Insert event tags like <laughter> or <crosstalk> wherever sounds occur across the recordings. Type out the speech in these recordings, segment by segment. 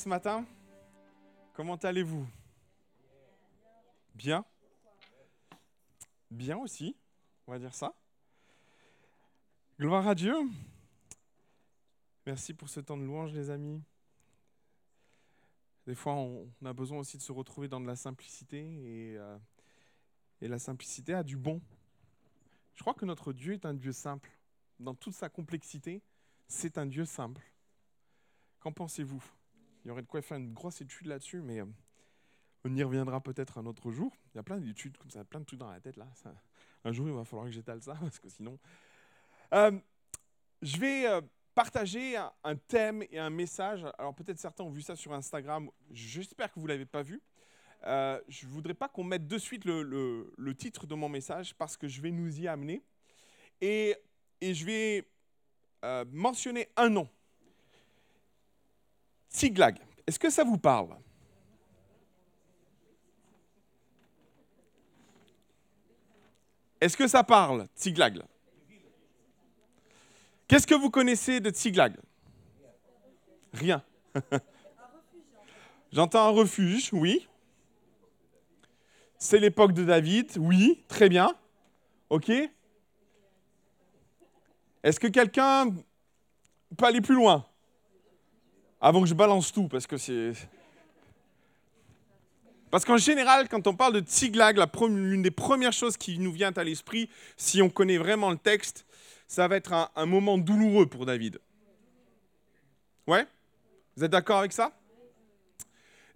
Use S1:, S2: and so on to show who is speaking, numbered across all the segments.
S1: ce matin Comment allez-vous? Bien? Bien aussi, on va dire ça. Gloire à Dieu. Merci pour ce temps de louange, les amis. Des fois, on a besoin aussi de se retrouver dans de la simplicité et, euh, et la simplicité a du bon. Je crois que notre Dieu est un Dieu simple. Dans toute sa complexité, c'est un Dieu simple. Qu'en pensez-vous? Il y aurait de quoi faire une grosse étude là-dessus, mais euh, on y reviendra peut-être un autre jour. Il y a plein d'études comme ça, plein de trucs dans la tête là. Un jour, il va falloir que j'étale ça, <laughs> parce que sinon... Euh, je vais euh, partager un, thème et un message. Alors peut-être certains ont vu ça sur Instagram. J'espère que vous ne l'avez pas vu. Je ne voudrais pas qu'on mette de suite le, titre de mon message parce que je vais nous y amener. Et, je vais mentionner un nom. Tiglag. Est-ce que ça vous parle? Est-ce que ça parle, Tiglag Qu'est-ce que vous connaissez de Tiglag Rien. <laughs> J'entends un refuge, oui. C'est l'époque de David, oui, très bien. Ok Est-ce que quelqu'un peut aller plus loin? Avant que je balance tout, parce que c'est. Parce qu'en général, quand on parle de Tiglag, l'une des premières choses qui nous vient à l'esprit, si on connaît vraiment le texte, ça va être un, un moment douloureux pour David. Ouais? Vous êtes d'accord avec ça?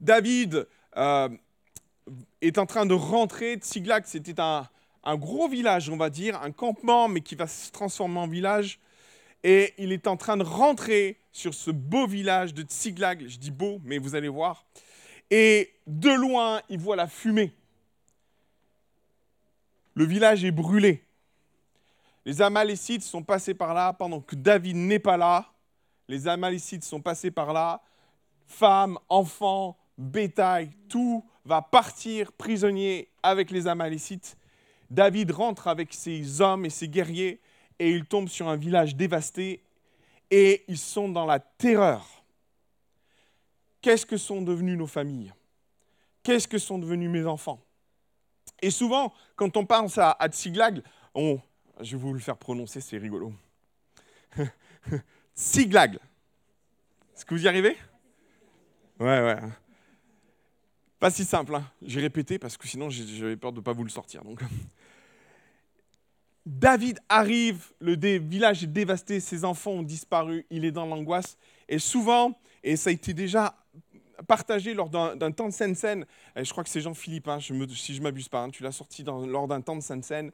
S1: David euh, est en train de rentrer. Tiglag, c'était un, un gros village, on va dire, un campement, mais qui va se transformer en village. Et il est en train de rentrer sur ce beau village de Tiglag. Je dis beau, mais vous allez voir. Et de loin, il voit la fumée. Le village est brûlé. Les Amalécites sont passés par là pendant que David n'est pas là. Les Amalécites sont passés par là. Femmes, enfants, bétail, tout va partir prisonnier avec les Amalécites. David rentre avec ses hommes et ses guerriers et il tombe sur un village dévasté et ils sont dans la terreur. Qu'est-ce que sont devenues nos familles? Qu'est-ce que sont devenus mes enfants? Et souvent, quand on pense à, à Tsiglag, on, je vais vous le faire prononcer, c'est rigolo. <laughs> Tsiglag. Est-ce que vous y arrivez? Ouais, ouais. Pas si simple. hein. J'ai répété parce que sinon j'avais peur de ne pas vous le sortir. Donc. David arrive, le village est dévasté, ses enfants ont disparu, il est dans l'angoisse. Et souvent, et ça a été déjà partagé lors d'un temps de scène-scène, je crois que c'est Jean-Philippe, hein, si je ne m'abuse pas, hein, tu l'as sorti lors d'un temps de scène-scène,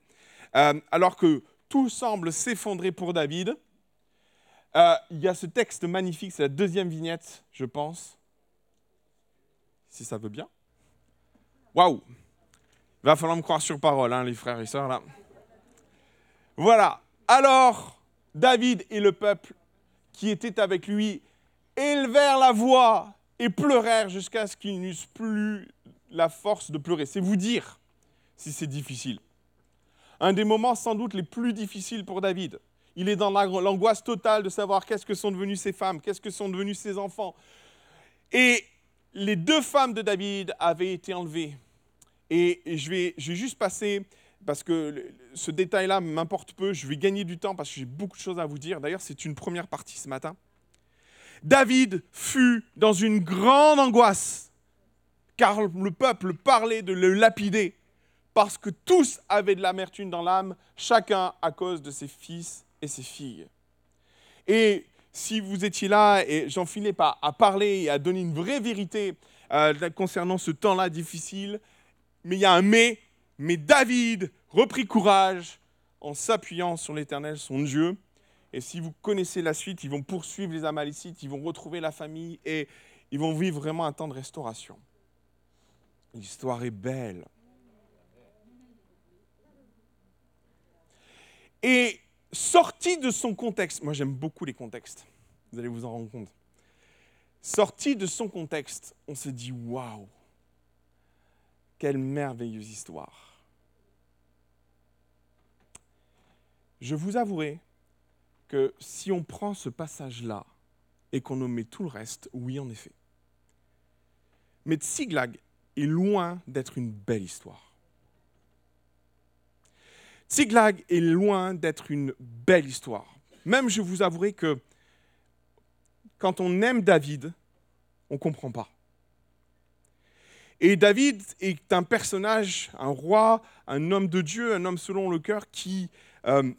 S1: euh, alors que tout semble s'effondrer pour David. euh, Il y a ce texte magnifique, c'est la deuxième vignette, je pense. Si ça veut bien. Waouh Il va falloir me croire sur parole, hein, les frères et sœurs, là. Voilà. Alors, David et le peuple qui était avec lui élevèrent la voix et pleurèrent jusqu'à ce qu'ils n'eussent plus la force de pleurer. C'est vous dire si c'est difficile. Un des moments sans doute les plus difficiles pour David. Il est dans la- l'angoisse totale de savoir qu'est-ce que sont devenues ses femmes, qu'est-ce que sont devenus ses enfants. Et les deux femmes de David avaient été enlevées. Et, je, vais, je vais juste passer, parce que ce détail-là m'importe peu, je vais gagner du temps parce que j'ai beaucoup de choses à vous dire. D'ailleurs, c'est une première partie ce matin. David fut dans une grande angoisse, car le peuple parlait de le lapider, parce que tous avaient de l'amertume dans l'âme, chacun à cause de ses fils et ses filles. Et si vous étiez là, et Jean-Philippe a, a parlé et a donné une vraie vérité euh, concernant ce temps-là difficile, mais il y a un mais, mais David reprit courage en s'appuyant sur l'Éternel, son Dieu. Et si vous connaissez la suite, ils vont poursuivre les Amalécites, ils vont retrouver la famille et ils vont vivre vraiment un temps de restauration. L'histoire est belle. Et sorti de son contexte, moi j'aime beaucoup les contextes, vous allez vous en rendre compte. Sorti de son contexte, on se dit waouh, quelle merveilleuse histoire. Je vous avouerai que si on prend ce passage-là et qu'on omet tout le reste, oui en effet, Mais Tsiglag est loin d'être une belle histoire. Tsiglag est loin d'être une belle histoire. Même je vous avouerai que quand on aime David, on ne comprend pas. Et David est un personnage, un roi, un homme de Dieu, un homme selon le cœur qui euh,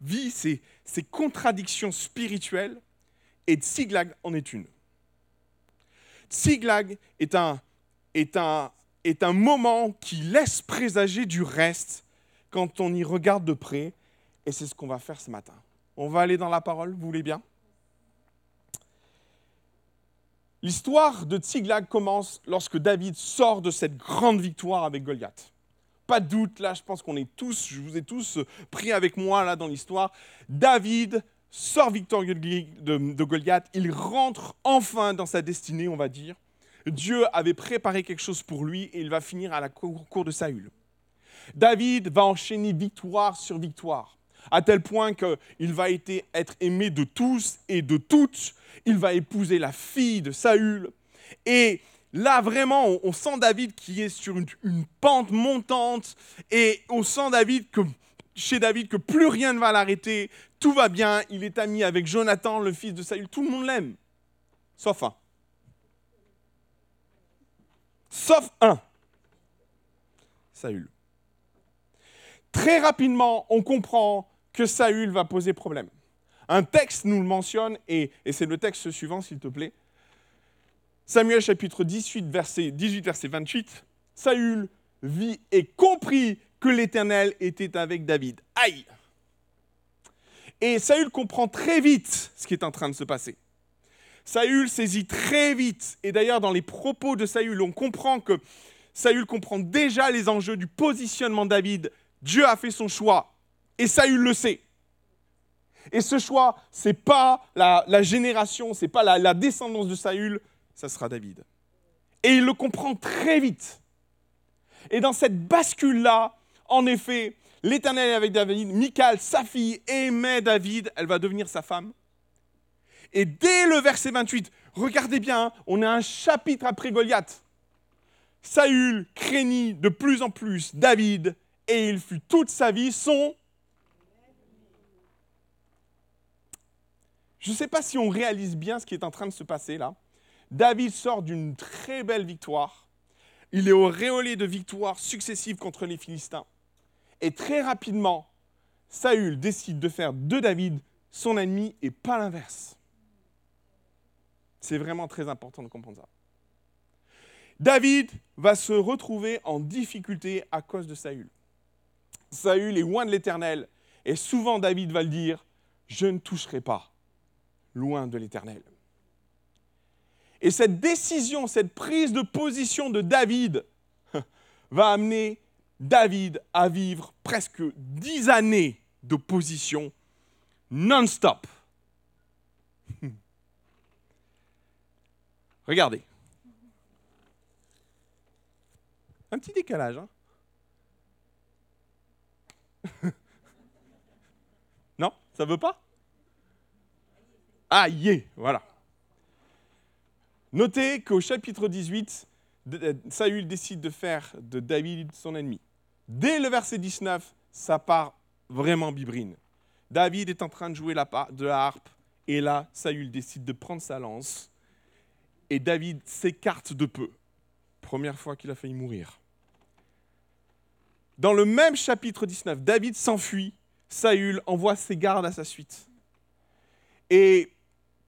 S1: vit ces, contradictions spirituelles et Tsiglag en est une. Tsiglag est un, est, un, est un moment qui laisse présager du reste quand on y regarde de près, et c'est ce qu'on va faire ce matin. On va aller dans la parole, vous voulez bien? L'histoire de Tziglag commence lorsque David sort de cette grande victoire avec Goliath. Pas de doute, là, je pense qu'on est tous, je vous ai tous pris avec moi là dans l'histoire. David sort victorieux de, Goliath, il rentre enfin dans sa destinée, on va dire. Dieu avait préparé quelque chose pour lui et il va finir à la cour, de Saül. David va enchaîner victoire sur victoire, à tel point qu'il va être aimé de tous et de toutes il va épouser la fille de Saül. Et là, vraiment, on, sent David qui est sur une, pente montante. Et on sent David chez David que plus rien ne va l'arrêter. Tout va bien. Il est ami avec Jonathan, le fils de Saül. Tout le monde l'aime. Sauf un. Sauf un. Saül. Très rapidement, on comprend que Saül va poser problème. Un texte nous le mentionne, et, c'est le texte suivant, s'il te plaît. Samuel chapitre 18, verset, 18, verset 28. Saül vit et comprit que l'Éternel était avec David. Aïe Et Saül comprend très vite ce qui est en train de se passer. Saül saisit très vite, et d'ailleurs dans les propos de Saül, on comprend que Saül comprend déjà les enjeux du positionnement de David. Dieu a fait son choix, et Saül le sait. Et ce choix, ce n'est pas la, génération, ce n'est pas la, descendance de Saül, ça sera David. Et il le comprend très vite. Et dans cette bascule-là, en effet, l'Éternel est avec David, Michal, sa fille, aimait David, elle va devenir sa femme. Et dès le verset 28, regardez bien, on a un chapitre après Goliath. Saül craignit de plus en plus David, et il fut toute sa vie son Je ne sais pas si on réalise bien ce qui est en train de se passer là. David sort d'une très belle victoire. Il est au réolé de victoires successives contre les Philistins. Et très rapidement, Saül décide de faire de David son ennemi et pas l'inverse. C'est vraiment très important de comprendre ça. David va se retrouver en difficulté à cause de Saül. Saül est loin de l'Éternel et souvent David va le dire, je ne toucherai pas loin de l'Éternel. Et cette décision, cette prise de position de David <laughs> va amener David à vivre presque dix années d'opposition non-stop. <laughs> Regardez. Un petit décalage. Hein <laughs> non, ça veut pas? Aïe, voilà. Notez qu'au chapitre 18, euh, Saül décide de faire de David son ennemi. Dès le verset 19, ça part vraiment bibrine. David est en train de jouer de la harpe, et là, Saül décide de prendre sa lance, et David s'écarte de peu. Première fois qu'il a failli mourir. Dans le même chapitre 19, David s'enfuit, Saül envoie ses gardes à sa suite. Et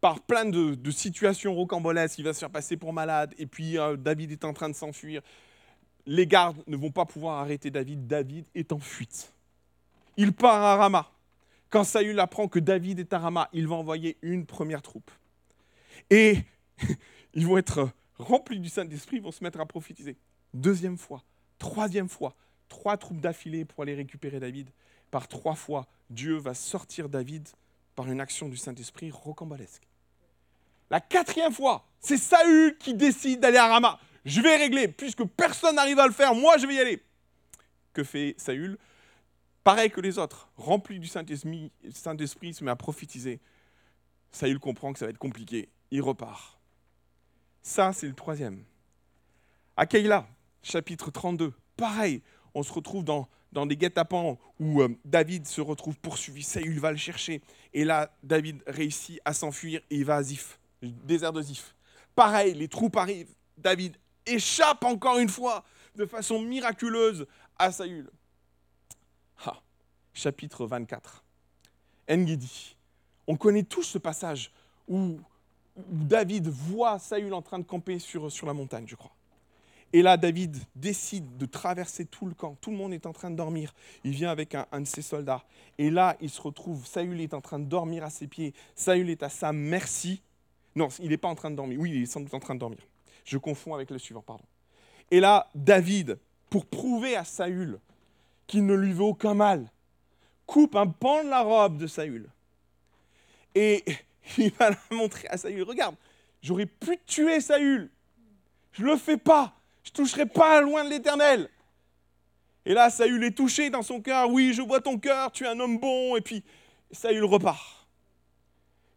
S1: par plein de, situations rocambolesques, il va se faire passer pour malade, et puis euh, David est en train de s'enfuir. Les gardes ne vont pas pouvoir arrêter David, David est en fuite. Il part à Rama. Quand Saül apprend que David est à Rama, il va envoyer une première troupe. Et <laughs> ils vont être remplis du Saint-Esprit, ils vont se mettre à prophétiser. Deuxième fois, troisième fois, trois troupes d'affilée pour aller récupérer David. Par trois fois, Dieu va sortir David par une action du Saint-Esprit rocambolesque. La quatrième fois, c'est Saül qui décide d'aller à Rama. Je vais régler, puisque personne n'arrive à le faire, moi je vais y aller. Que fait Saül? Pareil que les autres, rempli du Saint-Esprit, se met à prophétiser. Saül comprend que ça va être compliqué, il repart. ça, c'est le troisième. À chapitre 32, pareil, on se retrouve dans, des guet-apens où euh, David se retrouve poursuivi, Saül va le chercher, et là, David réussit à s'enfuir et il va à le désert de Ziph. Pareil, les troupes arrivent, David échappe encore une fois de façon miraculeuse à Saül. Chapitre 24. Engedi. On connaît tous ce passage où, David voit Saül en train de camper sur, la montagne, je crois. Et là, David décide de traverser tout le camp. Tout le monde est en train de dormir. Il vient avec un, de ses soldats. Et là, il se retrouve, Saül est en train de dormir à ses pieds. Saül est à sa merci. Non, il n'est pas en train de dormir. Oui, il est sans doute en train de dormir. Je confonds avec le suivant, pardon. Et là, David, pour prouver à Saül qu'il ne lui veut aucun mal, coupe un pan de la robe de Saül. Et <laughs> il va la montrer à Saül. Regarde, j'aurais pu tuer Saül. Je ne le fais pas. Je toucherai pas loin de l'éternel. Et là, Saül est touché dans son cœur. Oui, je vois ton cœur, tu es un homme bon. Et puis, Saül repart.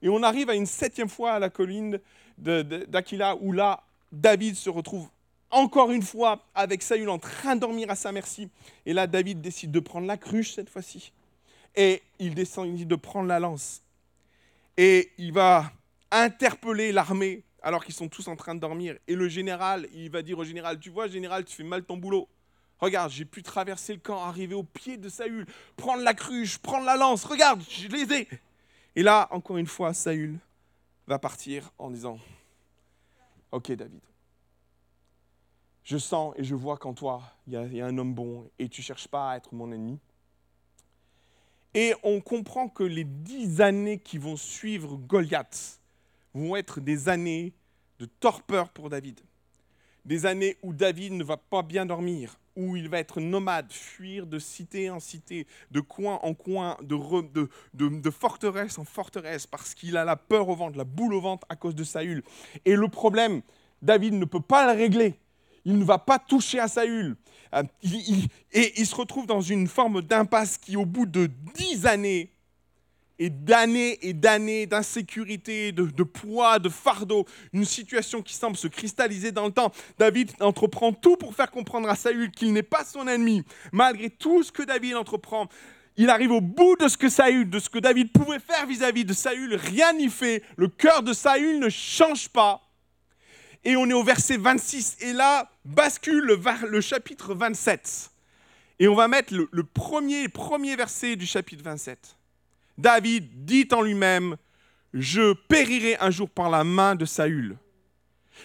S1: Et on arrive à une septième fois à la colline d'Aquila, où là, David se retrouve encore une fois avec Saül en train de dormir à sa merci. Et là, David décide de prendre la cruche cette fois-ci. Et il descend, il de prendre la lance. Et il va interpeller l'armée alors qu'ils sont tous en train de dormir. Et le général, il va dire au général, tu vois, général, tu fais mal ton boulot. Regarde, j'ai pu traverser le camp, arriver au pied de Saül, prendre la cruche, prendre la lance. Regarde, je les ai. Et là, encore une fois, Saül va partir en disant, ok David, je sens et je vois qu'en toi, il y, a un homme bon et tu ne cherches pas à être mon ennemi. Et on comprend que les dix années qui vont suivre Goliath vont être des années de torpeur pour David. Des années où David ne va pas bien dormir, où il va être nomade, fuir de cité en cité, de coin en coin, de, forteresse en forteresse, parce qu'il a la peur au ventre, la boule au ventre à cause de Saül. Et le problème, David ne peut pas le régler il ne va pas toucher à Saül. Euh, et il se retrouve dans une forme d'impasse qui, au bout de dix années, et d'années et d'années d'insécurité, de, poids, de fardeau, une situation qui semble se cristalliser dans le temps. David entreprend tout pour faire comprendre à Saül qu'il n'est pas son ennemi. Malgré tout ce que David entreprend, il arrive au bout de ce que Saül, de ce que David pouvait faire vis-à-vis -vis de Saül, rien n'y fait. Le cœur de Saül ne change pas et on est au verset 26. Et là, bascule le, le chapitre 27. Et on va mettre le, le, premier, premier verset du chapitre 27. David dit en lui-même, je périrai un jour par la main de Saül.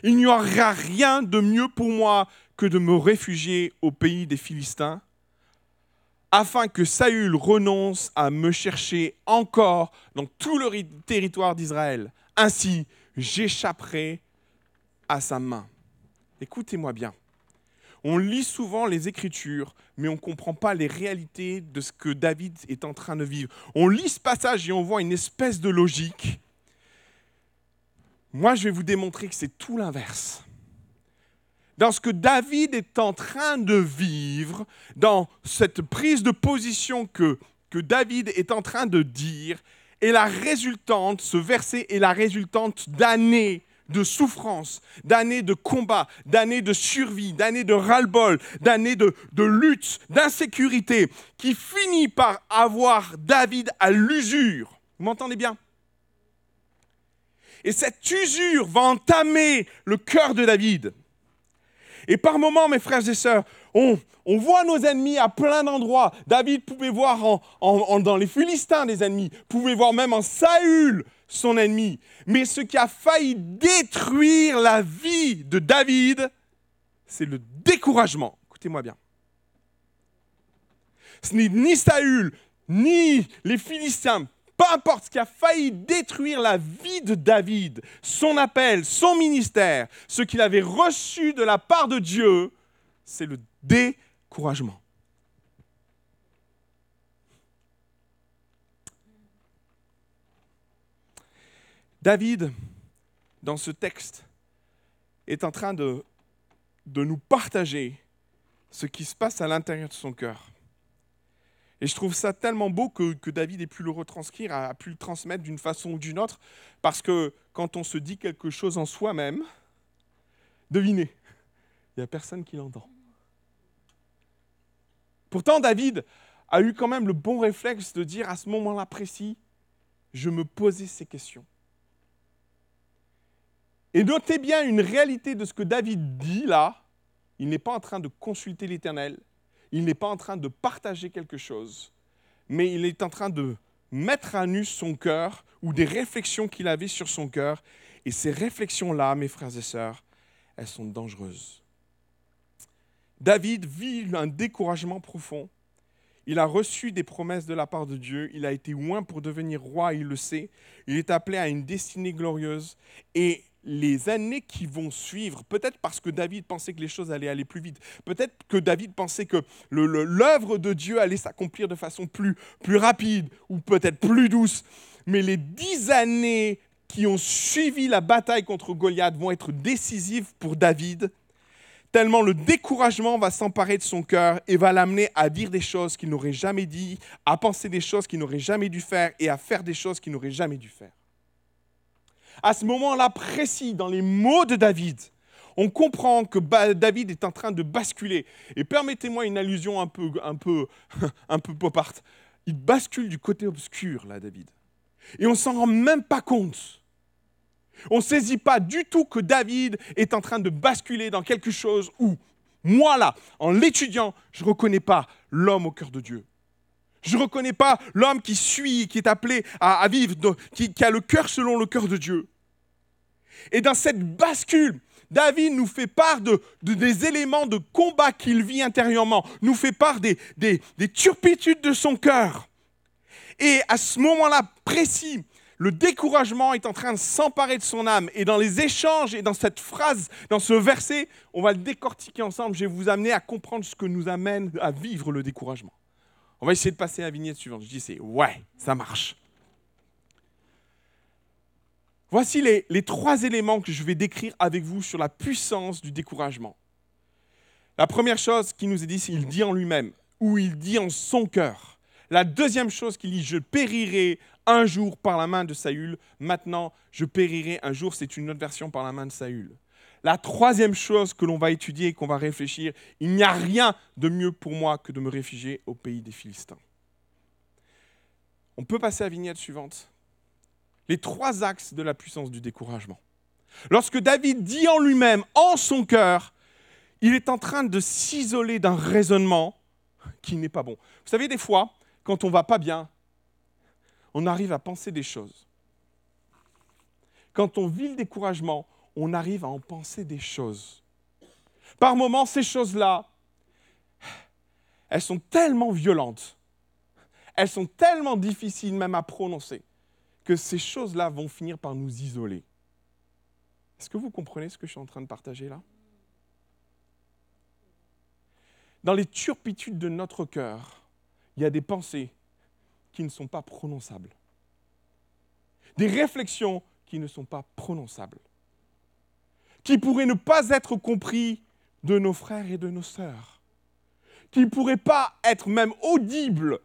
S1: Il n'y aura rien de mieux pour moi que de me réfugier au pays des Philistins, afin que Saül renonce à me chercher encore dans tout le territoire d'Israël. Ainsi, j'échapperai à sa main. Écoutez-moi bien. On lit souvent les Écritures, mais on ne comprend pas les réalités de ce que David est en train de vivre. On lit ce passage et on voit une espèce de logique. Moi, je vais vous démontrer que c'est tout l'inverse. Dans ce que David est en train de vivre, dans cette prise de position que, que David est en train de dire, est la résultante, ce verset est la résultante d'années de souffrance, d'années de combat, d'années de survie, d'années de ras-le-bol, d'années de, de lutte, d'insécurité, qui finit par avoir David à l'usure. Vous m'entendez bien? Et cette usure va entamer le cœur de David. Et par moments, mes frères et sœurs, on, voit nos ennemis à plein d'endroits. David pouvait voir en, dans les Philistins des ennemis, pouvait voir même en Saül son ennemi. Mais ce qui a failli détruire la vie de David, c'est le découragement. Écoutez-moi bien. Ce n'est ni Saül, ni les Philistins, peu importe ce qui a failli détruire la vie de David, son appel, son ministère, ce qu'il avait reçu de la part de Dieu, c'est le découragement. David, dans ce texte, est en train de, nous partager ce qui se passe à l'intérieur de son cœur. Et je trouve ça tellement beau que, que, David ait pu le retranscrire, a, pu le transmettre d'une façon ou d'une autre, parce que quand on se dit quelque chose en soi-même, Devinez, il n'y a personne qui l'entend. Pourtant, David a eu quand même le bon réflexe de dire à ce moment-là précis, je me posais ces questions. Et notez bien une réalité de ce que David dit là. Il n'est pas en train de consulter l'Éternel, il n'est pas en train de partager quelque chose, mais il est en train de mettre à nu son cœur ou des réflexions qu'il avait sur son cœur. Et ces réflexions-là, mes frères et sœurs, elles sont dangereuses. David vit un découragement profond. Il a reçu des promesses de la part de Dieu. Il a été loin pour devenir roi, il le sait. Il est appelé à une destinée glorieuse. Et les années qui vont suivre, peut-être parce que David pensait que les choses allaient aller plus vite, peut-être que David pensait que l'œuvre de Dieu allait s'accomplir de façon plus, plus rapide ou peut-être plus douce, mais les dix années qui ont suivi la bataille contre Goliath vont être décisives pour David, tellement le découragement va s'emparer de son cœur et va l'amener à dire des choses qu'il n'aurait jamais dit, à penser des choses qu'il n'aurait jamais dû faire et à faire des choses qu'il n'aurait jamais dû faire à ce moment-là précis, dans les mots de David, on comprend que David est en train de basculer. Et permettez-moi une allusion un peu, un <laughs> Il bascule du côté obscur, là, David. Et on s'en rend même pas compte. On ne saisit pas du tout que David est en train de basculer dans quelque chose où, moi là, en l'étudiant, je ne reconnais pas l'homme au cœur de Dieu. Je ne reconnais pas l'homme qui suit, qui est appelé à, vivre, qui, a le cœur selon le cœur de Dieu. Et dans cette bascule, David nous fait part de, des éléments de combat qu'il vit intérieurement, nous fait part des turpitudes de son cœur. Et à ce moment-là précis, le découragement est en train de s'emparer de son âme. Et dans les échanges et dans cette phrase, dans ce verset, on va le décortiquer ensemble. Je vais vous amener à comprendre ce que nous amène à vivre le découragement. On va essayer de passer à la vignette suivante. Je dis, c'est ouais, ça marche. Voici les, les, trois éléments que je vais décrire avec vous sur la puissance du découragement. La première chose qui nous est dit, c'est qu'il dit en lui-même, ou il dit en son cœur. La deuxième chose qu'il dit, je périrai un jour par la main de Saül. Maintenant, je périrai un jour, c'est une autre version par la main de Saül. La troisième chose que l'on va étudier et qu'on va réfléchir, il n'y a rien de mieux pour moi que de me réfugier au pays des Philistins. On peut passer à la vignette suivante. Les trois axes de la puissance du découragement. Lorsque David dit en lui-même, en son cœur, il est en train de s'isoler d'un raisonnement qui n'est pas bon. Vous savez, des fois, quand on va pas bien, on arrive à penser des choses. Quand on vit le découragement, on arrive à en penser des choses. Par moments, ces choses-là, elles sont tellement violentes, elles sont tellement difficiles même à prononcer, que ces choses-là vont finir par nous isoler. Est-ce que vous comprenez ce que je suis en train de partager là? Dans les turpitudes de notre cœur, il y a des pensées qui ne sont pas prononçables. Des réflexions qui ne sont pas prononçables qui pourrait ne pas être compris de nos frères et de nos sœurs, qui ne pourrait pas être même audible.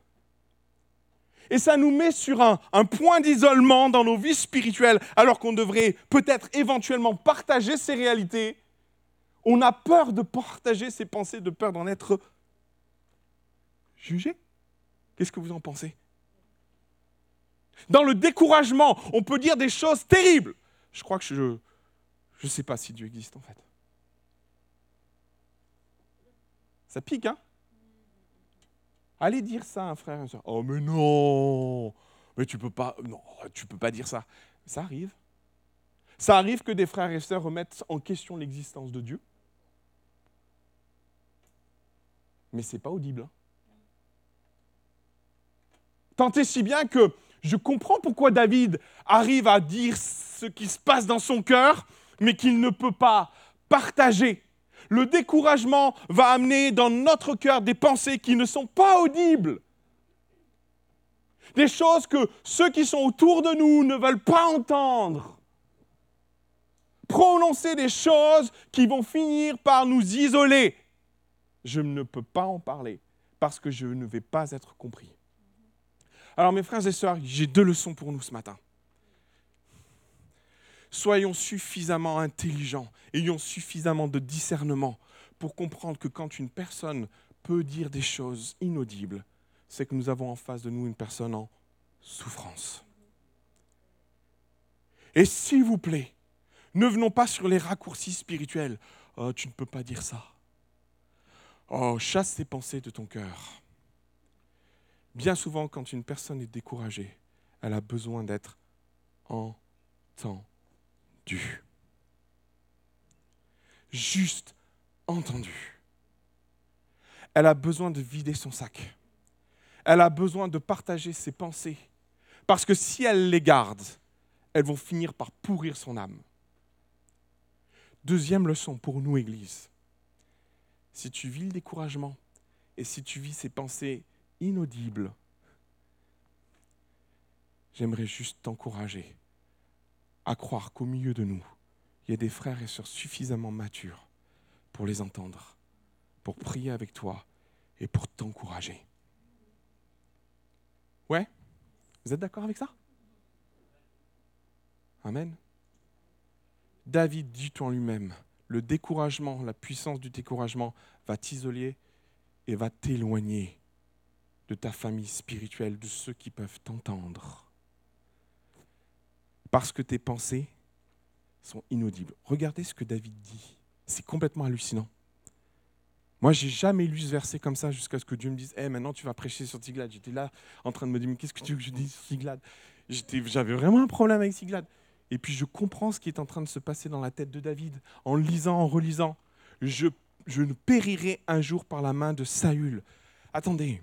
S1: Et ça nous met sur un, point d'isolement dans nos vies spirituelles, alors qu'on devrait peut-être éventuellement partager ces réalités. On a peur de partager ces pensées, de peur d'en être jugé. Qu'est-ce que vous en pensez? Dans le découragement, on peut dire des choses terribles. Je crois que je, je ne sais pas si Dieu existe en fait. Ça pique, hein? Allez dire ça à un frère et une soeur. Oh mais non Mais tu peux pas. Non, tu peux pas dire ça. Ça arrive. Ça arrive que des frères et sœurs remettent en question l'existence de Dieu. Mais ce n'est pas audible. Hein. Tant et si bien que je comprends pourquoi David arrive à dire ce qui se passe dans son cœur, mais qu'il ne peut pas partager. Le découragement va amener dans notre cœur des pensées qui ne sont pas audibles. Des choses que ceux qui sont autour de nous ne veulent pas entendre. Prononcer des choses qui vont finir par nous isoler. Je ne peux pas en parler parce que je ne vais pas être compris. Alors mes frères et sœurs, j'ai deux leçons pour nous ce matin. Soyons suffisamment intelligents, ayons suffisamment de discernement pour comprendre que quand une personne peut dire des choses inaudibles, c'est que nous avons en face de nous une personne en souffrance. Et s'il vous plaît, ne venons pas sur les raccourcis spirituels. Oh, tu ne peux pas dire ça. Oh, chasse ces pensées de ton cœur. Bien souvent, quand une personne est découragée, elle a besoin d'être entendue. Juste entendue. Elle a besoin de vider son sac. Elle a besoin de partager ses pensées. Parce que si elle les garde, elles vont finir par pourrir son âme. Deuxième leçon pour nous, Église. Si tu vis le découragement et si tu vis ces pensées inaudibles, j'aimerais juste t'encourager à croire qu'au milieu de nous, il y a des frères et sœurs suffisamment matures pour les entendre, pour prier avec toi et pour t'encourager. Ouais? Vous êtes d'accord avec ça? Amen. David dit en lui-même, le découragement, la puissance du découragement va t'isoler et va t'éloigner de ta famille spirituelle, de ceux qui peuvent t'entendre. Parce que tes pensées sont inaudibles. Regardez ce que David dit. C'est complètement hallucinant. Moi, j'ai jamais lu ce verset comme ça jusqu'à ce que Dieu me dise Eh, maintenant tu vas prêcher sur Tiglad. J'étais là en train de me dire Mais qu'est-ce que tu veux que je dise sur Tiglad J'avais vraiment un problème avec Tiglad. Et puis je comprends ce qui est en train de se passer dans la tête de David en lisant, en relisant. Je, je périrai un jour par la main de Saül. Attendez,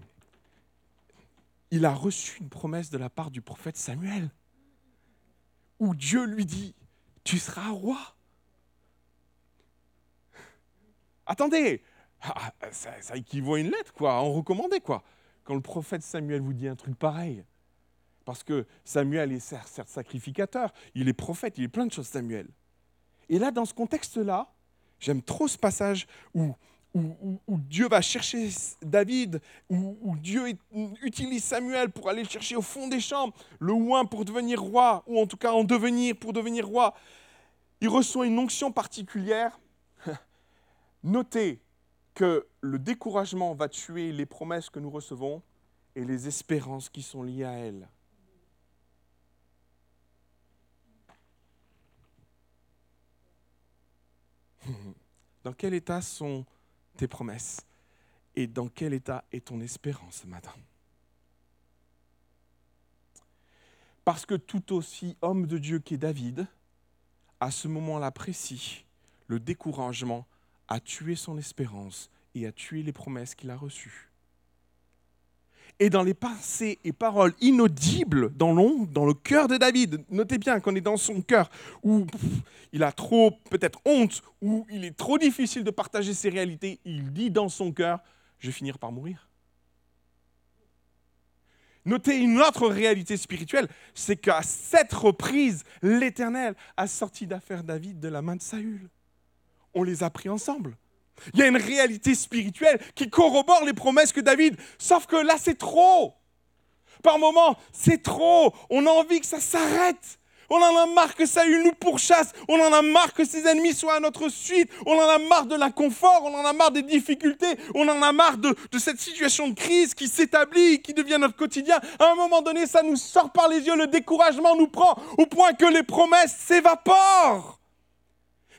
S1: il a reçu une promesse de la part du prophète Samuel, où Dieu lui dit, tu seras roi. Attendez, ah, ça, équivaut à une lettre, quoi, en recommandé, quoi. Quand le prophète Samuel vous dit un truc pareil, parce que Samuel est certes sacrificateur, il est prophète, il est plein de choses, Samuel. Et là, dans ce contexte-là, j'aime trop ce passage où, où, Dieu va chercher David, où, Dieu utilise Samuel pour aller chercher au fond des champs le oin pour devenir roi, ou en tout cas en devenir pour devenir roi. Il reçoit une onction particulière. <laughs> Notez que le découragement va tuer les promesses que nous recevons et les espérances qui sont liées à elles. <laughs> Dans quel état sont tes promesses Et dans quel état est ton espérance ce matin. Parce que tout aussi homme de Dieu qu'est David, à ce moment-là précis, le découragement a tué son espérance et a tué les promesses qu'il a reçues et dans les pensées et paroles inaudibles dans l'ombre, dans le cœur de David. Notez bien qu'on est dans son cœur où il a trop peut-être honte, où il est trop difficile de partager ses réalités. Il dit dans son cœur, je vais finir par mourir. Notez une autre réalité spirituelle, c'est qu'à cette reprise, l'Éternel a sorti d'affaire David de la main de Saül. On les a pris ensemble. Il y a une réalité spirituelle qui corrobore les promesses que David. Sauf que là, c'est trop. Par moments, c'est trop. On a envie que ça s'arrête. On en a marre que Saül nous pourchasse. On en a marre que ses ennemis soient à notre suite. On en a marre de l'inconfort. On en a marre des difficultés. On en a marre de, de cette situation de crise qui s'établit, qui devient notre quotidien. À un moment donné, ça nous sort par les yeux. Le découragement nous prend au point que les promesses s'évaporent.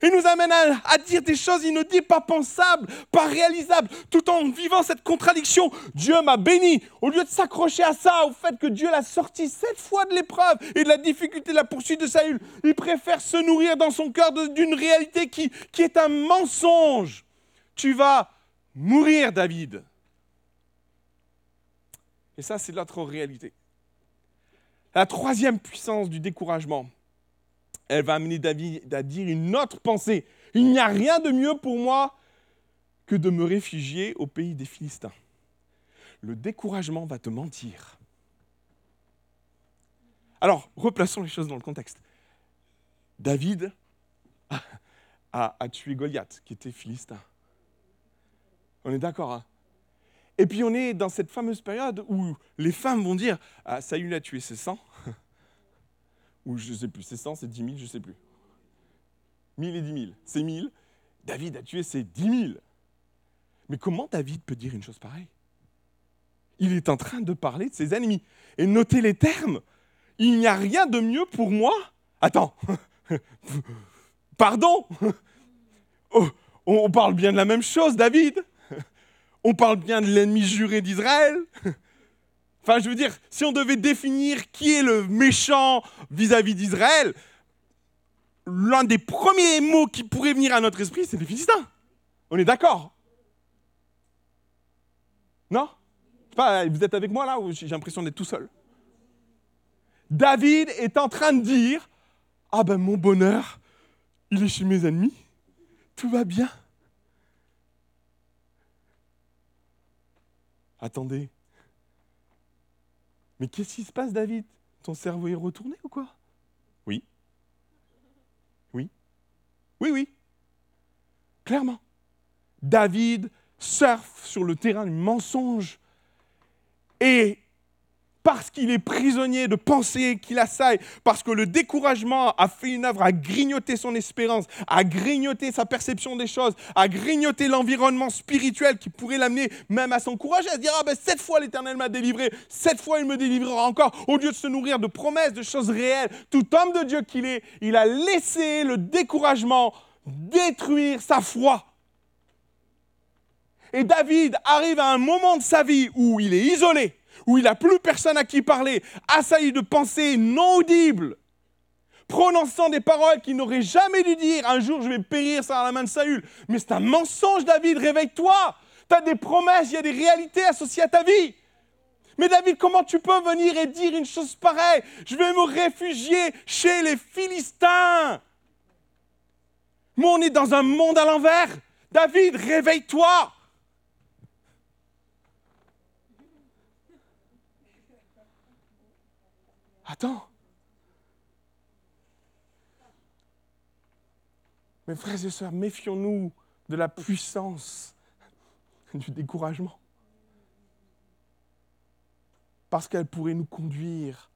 S1: Il nous amène à, dire des choses inaudibles, pas pensables, pas réalisables, tout en vivant cette contradiction. Dieu m'a béni. Au lieu de s'accrocher à ça, au fait que Dieu l'a sorti sept fois de l'épreuve et de la difficulté de la poursuite de Saül, il préfère se nourrir dans son cœur d'une réalité qui, qui est un mensonge. Tu vas mourir, David. Et ça, c'est notre réalité. La troisième puissance du découragement, elle va amener David à dire une autre pensée. Il n'y a rien de mieux pour moi que de me réfugier au pays des Philistins. Le découragement va te mentir. Alors, replaçons les choses dans le contexte. David a, tué Goliath, qui était philistin. On est d'accord, hein? Et puis on est dans cette fameuse période où les femmes vont dire ah, Saül a tué ses 100, ou je ne sais plus, c'est 100, c'est 10 000, je ne sais plus. Mille et dix mille. C'est mille. David a tué ses dix mille. Mais comment David peut dire une chose pareille? Il est en train de parler de ses ennemis. Et notez les termes. Il n'y a rien de mieux pour moi. Attends. <laughs> Pardon <laughs> oh, On parle bien de la même chose, David. <laughs> On parle bien de l'ennemi juré d'Israël. Enfin, je veux dire, si on devait définir qui est le méchant vis-à-vis d'Israël, l'un des premiers mots qui pourrait venir à notre esprit, c'est les Philistins. On est d'accord Non? Pas, Vous êtes avec moi là ou j'ai l'impression d'être tout seul? David est en train de dire Ah ben mon bonheur, il est chez mes ennemis, tout va bien. Attendez. Mais qu'est-ce qui se passe, David? Ton cerveau est retourné ou quoi? Oui. Oui. Oui, oui. Clairement. David surfe sur le terrain du mensonge et parce qu'il est prisonnier de pensées qu'il assaille, parce que le découragement a fait une œuvre à grignoter son espérance, à grignoter sa perception des choses, à grignoter l'environnement spirituel qui pourrait l'amener même à s'encourager, à se dire Ah ben cette fois l'Éternel m'a délivré, cette fois il me délivrera encore, au lieu de se nourrir de promesses, de choses réelles. Tout homme de Dieu qu'il est, il a laissé le découragement détruire sa foi. Et David arrive à un moment de sa vie où il est isolé où il n'a plus personne à qui parler, assailli de pensées non audibles, prononçant des paroles qu'il n'aurait jamais dû dire, un jour je vais périr sans la main de Saül. Mais c'est un mensonge, David, réveille-toi. Tu as des promesses, il y a des réalités associées à ta vie. Mais David, comment tu peux venir et dire une chose pareille? Je vais me réfugier chez les Philistins. Mais on est dans un monde à l'envers. David, réveille-toi. Attends. Mes frères et sœurs, méfions-nous de la puissance du découragement. Parce qu'elle pourrait nous conduire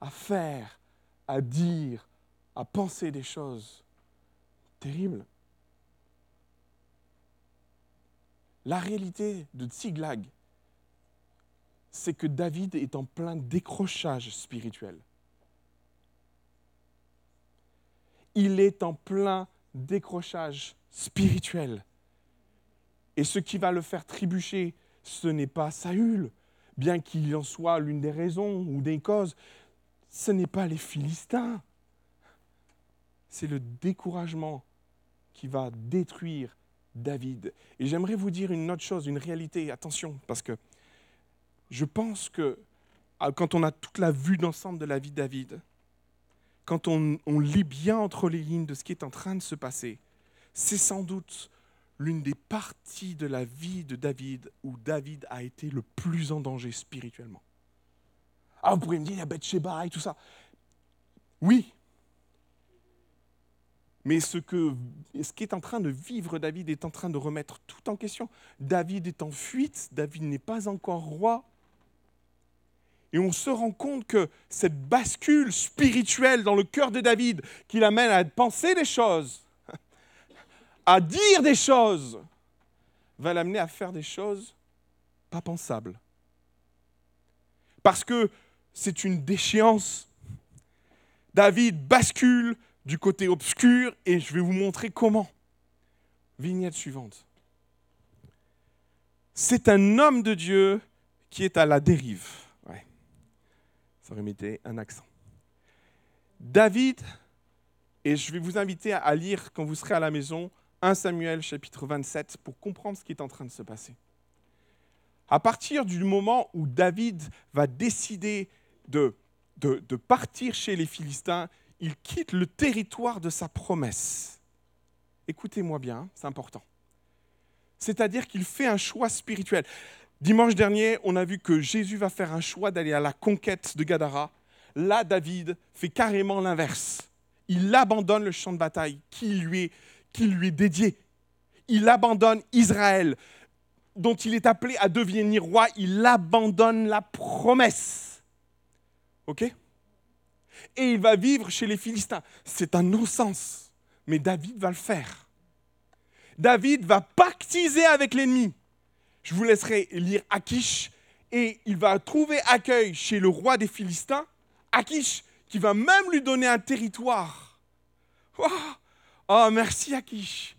S1: à faire, à dire, à penser des choses terribles. La réalité de Tsiglag, c'est que David est en plein décrochage spirituel. Il est en plein décrochage spirituel. Et ce qui va le faire trébucher, ce n'est pas Saül, bien qu'il en soit l'une des raisons ou des causes. Ce n'est pas les Philistins. C'est le découragement qui va détruire David. Et j'aimerais vous dire une autre chose, une réalité. Attention, parce que je pense que ah, quand on a toute la vue d'ensemble de la vie de David, quand on, lit bien entre les lignes de ce qui est en train de se passer, c'est sans doute l'une des parties de la vie de David où David a été le plus en danger spirituellement. Ah, vous pourriez me dire, il y a Bathsheba et tout ça. Oui. Mais ce, que, ce qui est en train de vivre David est en train de remettre tout en question. David est en fuite, David n'est pas encore roi. Et on se rend compte que cette bascule spirituelle dans le cœur de David, qui l'amène à penser des choses, à dire des choses, va l'amener à faire des choses pas pensables. Parce que c'est une déchéance. David bascule du côté obscur et je vais vous montrer comment. Vignette suivante. C'est un homme de Dieu qui est à la dérive. Un accent. David, et je vais vous inviter à lire quand vous serez à la maison 1 Samuel chapitre 27 pour comprendre ce qui est en train de se passer. À partir du moment où David va décider de, de, de partir chez les Philistins, il quitte le territoire de sa promesse. Écoutez-moi bien, c'est important. C'est-à-dire qu'il fait un choix spirituel. Dimanche dernier, on a vu que Jésus va faire un choix d'aller à la conquête de Gadara. Là, David fait carrément l'inverse. Il abandonne le champ de bataille qui lui est, qui lui est dédié. Il abandonne Israël, dont il est appelé à devenir roi. Il abandonne la promesse. OK? Et il va vivre chez les Philistins. C'est un non-sens mais David va le faire. David va pactiser avec l'ennemi. Je vous laisserai lire Akish et il va trouver accueil chez le roi des Philistins, Akish, qui va même lui donner un territoire. Oh, merci Akish.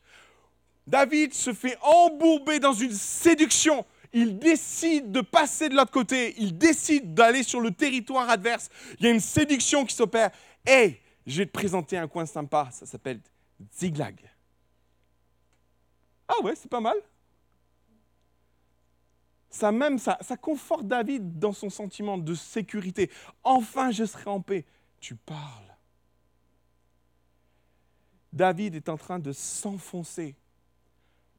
S1: David se fait embourber dans une séduction. Il décide de passer de l'autre côté. Il décide d'aller sur le territoire adverse. Il y a une séduction qui s'opère. Hé, je vais te présenter un coin sympa. Ça s'appelle Ziglag. Ah ouais, c'est pas mal. Ça même, ça, conforte David dans son sentiment de sécurité. Enfin, je serai en paix. Tu parles. David est en train de s'enfoncer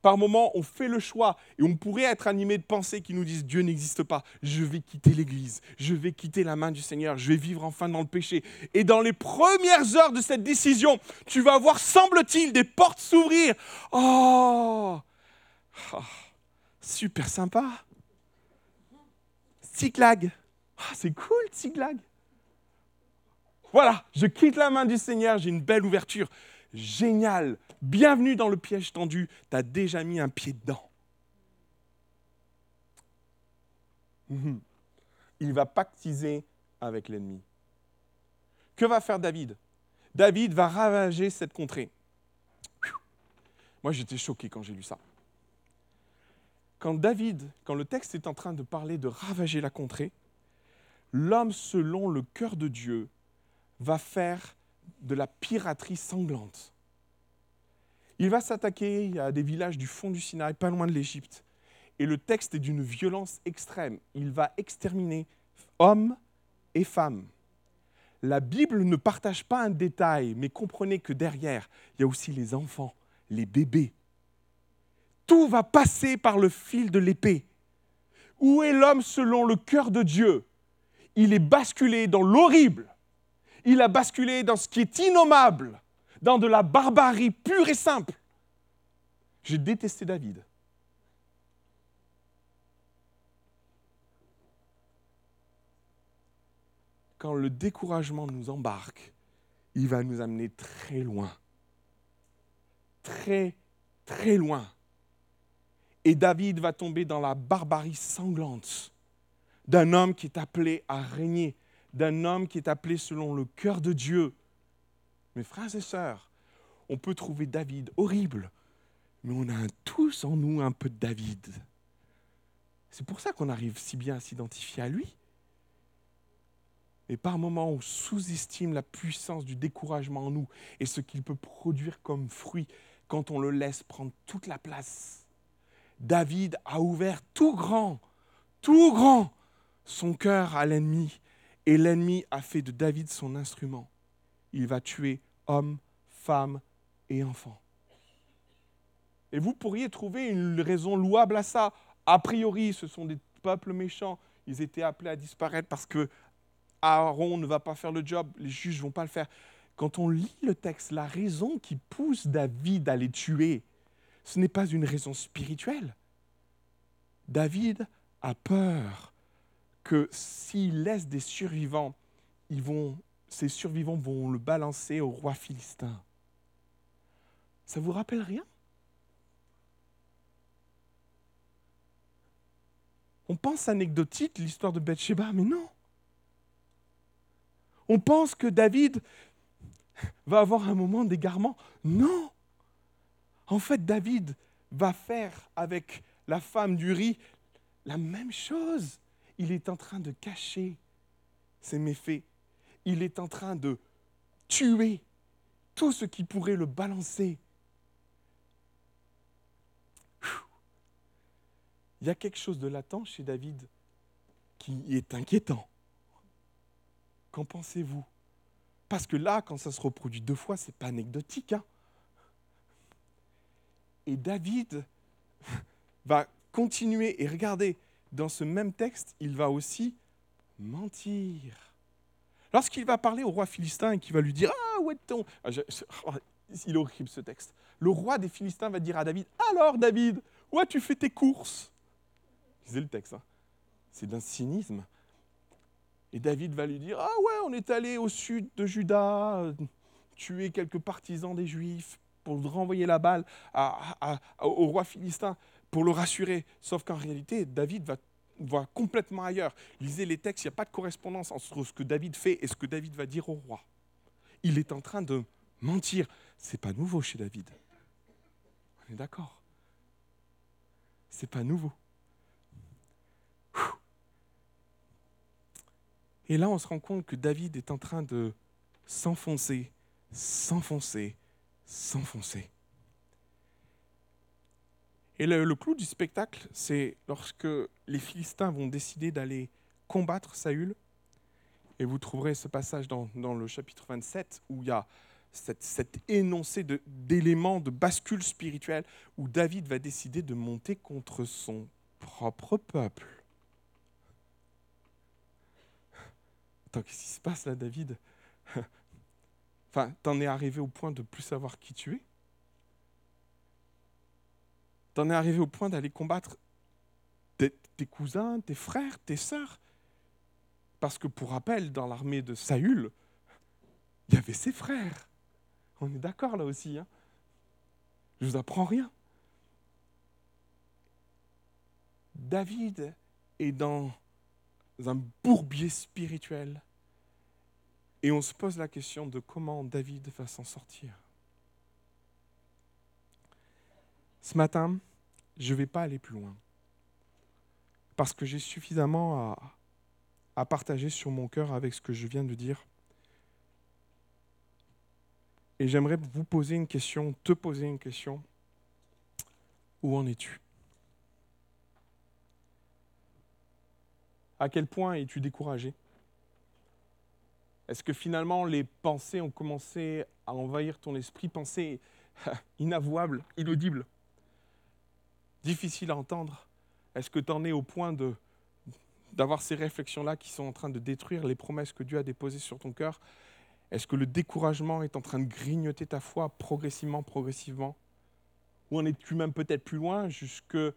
S1: par moments, on fait le choix et on pourrait être animé de pensées qui nous disent Dieu n'existe pas, je vais quitter l'Église, je vais quitter la main du Seigneur, je vais vivre enfin dans le péché. Et dans les premières heures de cette décision, tu vas voir, semble-t-il, des portes s'ouvrir. Oh, oh Super sympa. Tziklag. Ah, c'est cool, Tziklag. Voilà, je quitte la main du Seigneur, j'ai une belle ouverture. Génial, bienvenue dans le piège tendu, tu déjà mis un pied dedans. Mhm. Il va pactiser avec l'ennemi. Que va faire David? David va ravager cette contrée. Moi, j'étais choqué quand j'ai lu ça. Quand David, quand le texte est en train de parler de ravager la contrée, l'homme selon le cœur de Dieu va faire de la piraterie sanglante. Il va s'attaquer à des villages du fond du Sinaï, pas loin de l'Égypte. Et le texte est d'une violence extrême. Il va exterminer hommes et femmes. La Bible ne partage pas un détail, mais comprenez que derrière, il y a aussi les enfants, les bébés. Tout va passer par le fil de l'épée. Où est l'homme selon le cœur de Dieu? Il est basculé dans l'horrible. Il a basculé dans ce qui est innommable dans de la barbarie pure et simple. J'ai détesté David. Quand le découragement nous embarque, il va nous amener très loin. Très, très loin. Et David va tomber dans la barbarie sanglante d'un homme qui est appelé à régner, d'un homme qui est appelé selon le cœur de Dieu, mes frères et sœurs, on peut trouver David horrible, mais on a tous en nous un peu de David. C'est pour ça qu'on arrive si bien à s'identifier à lui. Et par moments, on sous-estime la puissance du découragement en nous et ce qu'il peut produire comme fruit quand on le laisse prendre toute la place. David a ouvert tout grand, tout grand, son cœur à l'ennemi, et l'ennemi a fait de David son instrument il va tuer hommes, femmes et enfants. Et vous pourriez trouver une raison louable à ça. A priori, ce sont des peuples méchants. Ils étaient appelés à disparaître parce que Aaron ne va pas faire le job, les juges ne vont pas le faire. Quand on lit le texte, la raison qui pousse David à les tuer, ce n'est pas une raison spirituelle. David a peur que s'il laisse des survivants, ces survivants vont le balancer au roi philistin. Ça vous rappelle rien? On pense anecdotique l'histoire de Bathsheba, mais non. On pense que David va avoir un moment d'égarement? Non. En fait, David va faire avec la femme du riz la même chose. Il est en train de cacher ses méfaits il est en train de tuer tout ce qui pourrait le balancer. Il y a quelque chose de latent chez David qui est inquiétant. Qu'en pensez-vous? Parce que là, quand ça se reproduit deux fois, ce n'est pas anecdotique. Hein. Et David <laughs> va continuer, et regardez, dans ce même texte, il va aussi mentir. Lorsqu'il va parler au roi philistin et qu'il va lui dire Ah, où est-on? Ah, oh, Il est horrible ce texte. Le roi des Philistins va dire à David Alors, David, où as-tu fait tes courses? Lisez le texte. Hein. C'est d'un cynisme. Et David va lui dire Ah, ouais, on est allé au sud de Juda, tuer quelques partisans des Juifs, pour renvoyer la balle au roi philistin, pour le rassurer. Sauf qu'en réalité, David va, complètement ailleurs. Lisez les textes, il n'y a pas de correspondance entre ce que David fait et ce que David va dire au roi. Il est en train de mentir. C'est pas nouveau chez David. On est d'accord. C'est pas nouveau. Et là, on se rend compte que David est en train de s'enfoncer, s'enfoncer, s'enfoncer. Et le, clou du spectacle, c'est lorsque les Philistins vont décider d'aller combattre Saül. Et vous trouverez ce passage dans, dans le chapitre 27 où il y a cette, cet énoncé d'éléments de, de bascule spirituelle où David va décider de monter contre son propre peuple. Attends, qu'est-ce qui se passe là, David? Enfin, t'en es arrivé au point de plus savoir qui tu es? T'en es arrivé au point d'aller combattre tes, cousins, tes frères, tes sœurs? Parce que pour rappel, dans l'armée de Saül, il y avait ses frères. On est d'accord là aussi. Hein? Je vous apprends rien. David est dans un bourbier spirituel. Et on se pose la question de comment David va s'en sortir. Ce matin, je ne vais pas aller plus loin. Parce que j'ai suffisamment à, partager sur mon cœur avec ce que je viens de dire. Et j'aimerais vous poser une question, te poser une question. Où en es-tu? À quel point es-tu découragé? Est-ce que finalement les pensées ont commencé à envahir ton esprit, pensées <laughs> inavouables, inaudibles, difficiles à entendre? Est-ce que tu en es au point de, d'avoir ces réflexions-là qui sont en train de détruire les promesses que Dieu a déposées sur ton cœur? Est-ce que le découragement est en train de grignoter ta foi progressivement, progressivement? Ou en es-tu même peut-être plus loin jusqu'à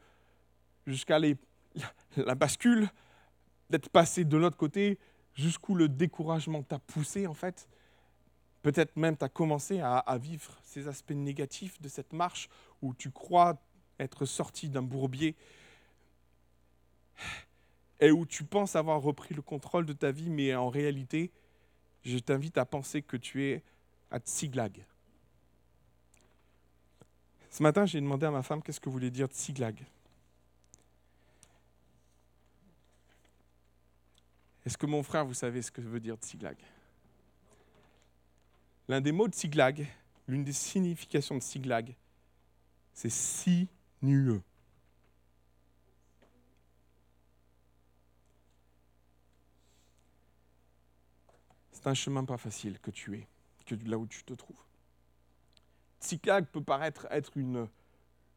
S1: <laughs> la bascule d'être passé de l'autre côté jusqu'où le découragement t'a poussé en fait. Peut-être même tu commencé à, à, vivre ces aspects négatifs de cette marche où tu crois être sorti d'un bourbier et où tu penses avoir repris le contrôle de ta vie, mais en réalité, je t'invite à penser que tu es à Tsiglag. Ce matin, j'ai demandé à ma femme qu'est-ce que voulait dire Tsiglag. Est-ce que mon frère, vous savez ce que veut dire Tsiglag L'un des mots de Tsiglag, l'une des significations de Tsiglag, c'est sinueux. C'est un chemin pas facile que tu es, que là où tu te trouves. Tsiglag peut paraître être une,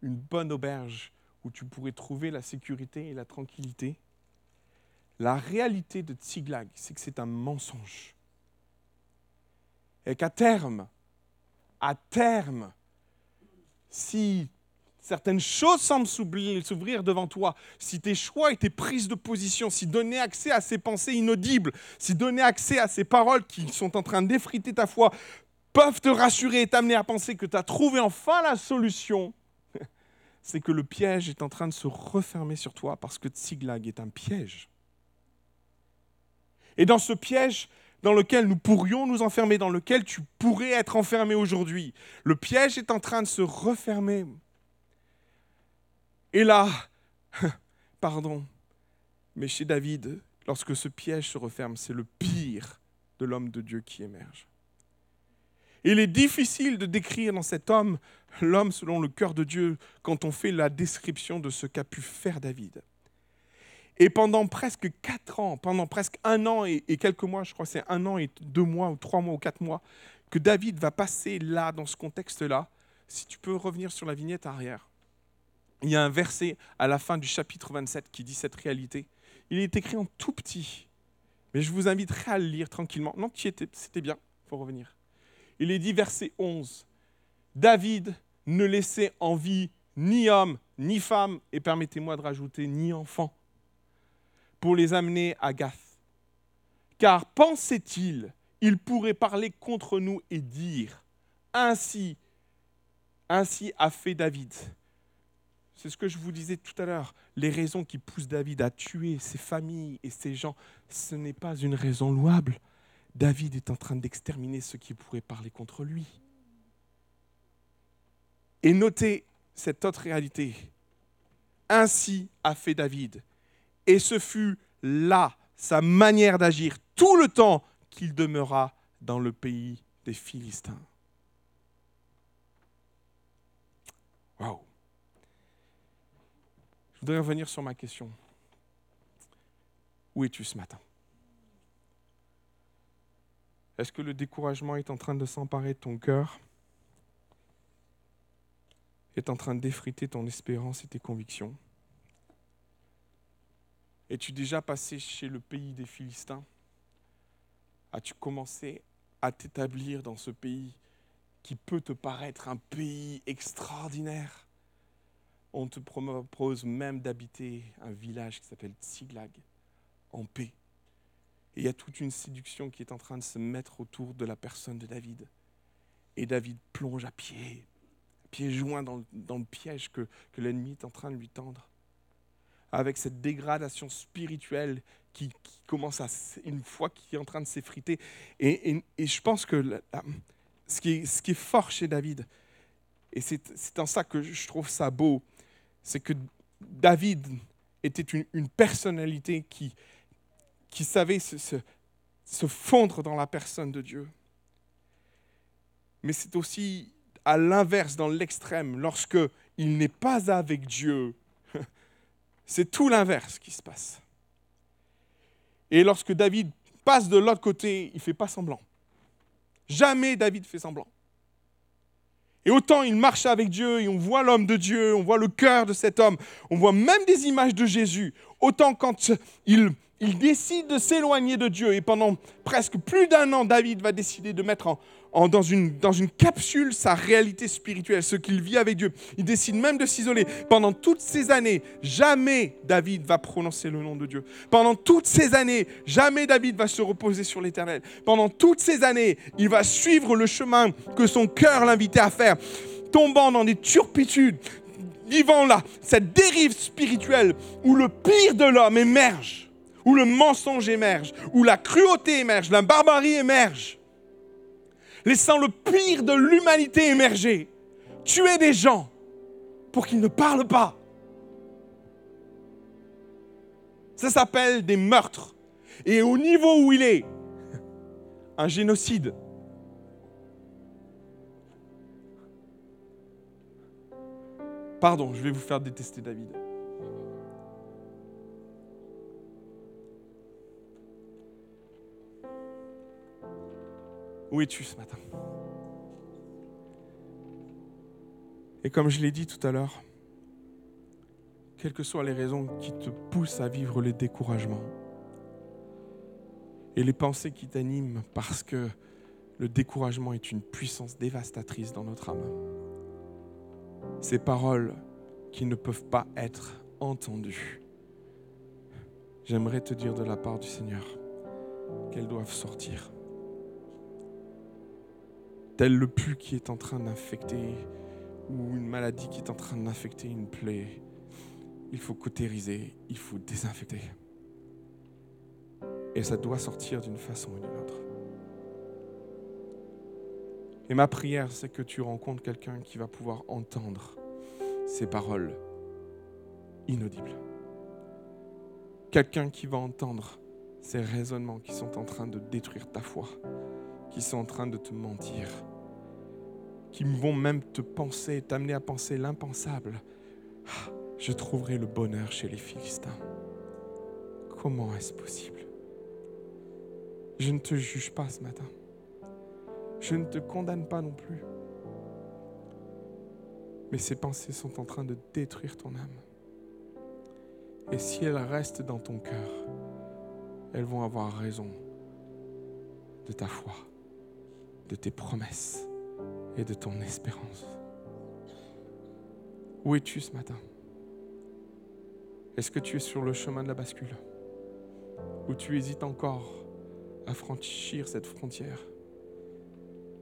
S1: une bonne auberge où tu pourrais trouver la sécurité et la tranquillité. La réalité de Tsiglag, c'est que c'est un mensonge. Et qu'à terme, à terme, si certaines choses semblent s'ouvrir devant toi, si tes choix et tes prises de position, si donner accès à ces pensées inaudibles, si donner accès à ces paroles qui sont en train d'effriter ta foi, peuvent te rassurer et t'amener à penser que tu as trouvé enfin la solution, <laughs> c'est que le piège est en train de se refermer sur toi parce que Tsiglag est un piège. Et dans ce piège dans lequel nous pourrions nous enfermer, dans lequel tu pourrais être enfermé aujourd'hui, le piège est en train de se refermer. Et là, <laughs> pardon, mais chez David, lorsque ce piège se referme, c'est le pire de l'homme de Dieu qui émerge. Il est difficile de décrire dans cet homme l'homme selon le cœur de Dieu quand on fait la description de ce qu'a pu faire David. Et pendant presque quatre ans, pendant presque un an et, quelques mois, je crois c'est un an et deux mois, ou trois mois, ou quatre mois, que David va passer là, dans ce contexte-là. Si tu peux revenir sur la vignette arrière. Il y a un verset à la fin du chapitre 27 qui dit cette réalité. Il est écrit en tout petit, mais je vous inviterai à le lire tranquillement. Non, c'était bien, il faut revenir. Il est dit, verset 11, David ne laissait en vie ni homme, ni femme, et permettez-moi de rajouter, ni enfant pour les amener à Gath. Car pensait-il, il pourrait parler contre nous et dire, ainsi Ainsi a fait David. C'est ce que je vous disais tout à l'heure. Les raisons qui poussent David à tuer ses familles et ses gens, ce n'est pas une raison louable. David est en train d'exterminer ceux qui pourraient parler contre lui. Et notez cette autre réalité. Ainsi a fait David. Et ce fut là sa manière d'agir tout le temps qu'il demeura dans le pays des Philistins. Waouh! Je voudrais revenir sur ma question. Où es-tu ce matin? Est-ce que le découragement est en train de s'emparer de ton cœur? Est en train d'effriter ton espérance et tes convictions? Es-tu déjà passé chez le pays des Philistins? As-tu commencé à t'établir dans ce pays qui peut te paraître un pays extraordinaire? On te propose même d'habiter un village qui s'appelle Tsiglag, en paix. Et il y a toute une séduction qui est en train de se mettre autour de la personne de David. Et David plonge à pied, pieds joints dans, le piège que l'ennemi est en train de lui tendre avec cette dégradation spirituelle qui, commence à, une fois qui est en train de s'effriter. Et, je pense que ce, qui est, fort chez David, et c'est en ça que je trouve ça beau, c'est que David était une, personnalité qui, savait se, se fondre dans la personne de Dieu. Mais c'est aussi à l'inverse, dans l'extrême, lorsque il n'est pas avec Dieu, c'est tout l'inverse qui se passe. Et lorsque David passe de l'autre côté, il ne fait pas semblant. Jamais David fait semblant. Et autant il marche avec Dieu et on voit l'homme de Dieu, on voit le cœur de cet homme, on voit même des images de Jésus, autant quand il il décide de s'éloigner de Dieu et pendant presque plus d'un an, David va décider de mettre en, dans, une, dans une capsule sa réalité spirituelle, ce qu'il vit avec Dieu. Il décide même de s'isoler. Pendant toutes ces années, jamais David va prononcer le nom de Dieu. Pendant toutes ces années, jamais David va se reposer sur l'Éternel. Pendant toutes ces années, il va suivre le chemin que son cœur l'invitait à faire, tombant dans des turpitudes, vivant là, cette dérive spirituelle où le pire de l'homme émerge où le mensonge émerge, où la cruauté émerge, la barbarie émerge, laissant le pire de l'humanité émerger, tuer des gens pour qu'ils ne parlent pas. Ça s'appelle des meurtres. Et au niveau où il est, <laughs> un génocide. Pardon, je vais vous faire détester David. Où es-tu ce matin? Et comme je l'ai dit tout à l'heure, quelles que soient les raisons qui te poussent à vivre le découragement et les pensées qui t'animent parce que le découragement est une puissance dévastatrice dans notre âme. Ces paroles qui ne peuvent pas être entendues. J'aimerais te dire de la part du Seigneur qu'elles doivent sortir tel le pu qui est en train d'infecter ou une maladie qui est en train d'infecter une plaie. Il faut cautériser, il faut désinfecter. Et ça doit sortir d'une façon ou d'une autre. Et ma prière, c'est que tu rencontres quelqu'un qui va pouvoir entendre ces paroles inaudibles. Quelqu'un qui va entendre ces raisonnements qui sont en train de détruire ta foi qui sont en train de te mentir, qui vont même te penser, t'amener à penser l'impensable. Ah, je trouverai le bonheur chez les Philistins. Comment est-ce possible? Je ne te juge pas ce matin. Je ne te condamne pas non plus. Mais ces pensées sont en train de détruire ton âme. Et si elles restent dans ton cœur, elles vont avoir raison de ta foi de tes promesses et de ton espérance. Où es-tu ce matin? Est-ce que tu es sur le chemin de la bascule? Ou tu hésites encore à franchir cette frontière?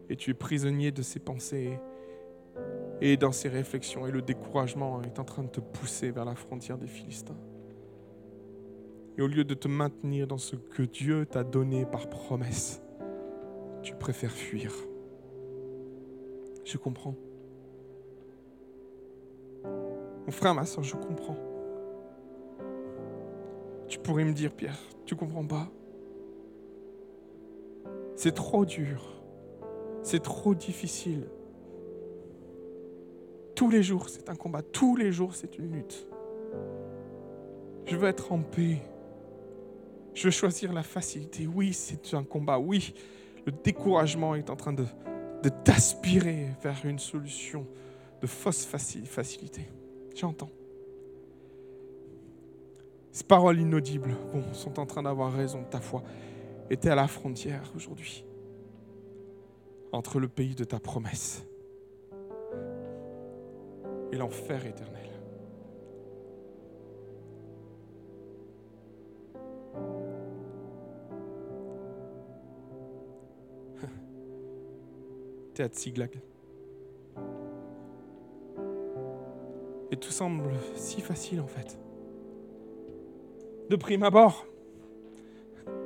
S1: Et tu es prisonnier de ces pensées Et dans ces réflexions, et le découragement est en train de te pousser vers la frontière des Philistins. Et au lieu de te maintenir dans ce que Dieu t'a donné par promesse, tu préfères fuir. Je comprends. Mon frère, ma soeur, je comprends. Tu pourrais me dire, Pierre, tu comprends pas? C'est trop dur. C'est trop difficile. Tous les jours, c'est un combat. Tous les jours, c'est une lutte. Je veux être en paix. Je veux choisir la facilité. Oui, c'est un combat. Oui, le découragement est en train de, t'aspirer vers une solution de fausse facilité. J'entends. Ces paroles inaudibles sont en train d'avoir raison ta foi. Et tu es à la frontière aujourd'hui entre le pays de ta promesse et l'enfer éternel. À Tsiglag. Et tout semble si facile en fait. De prime abord,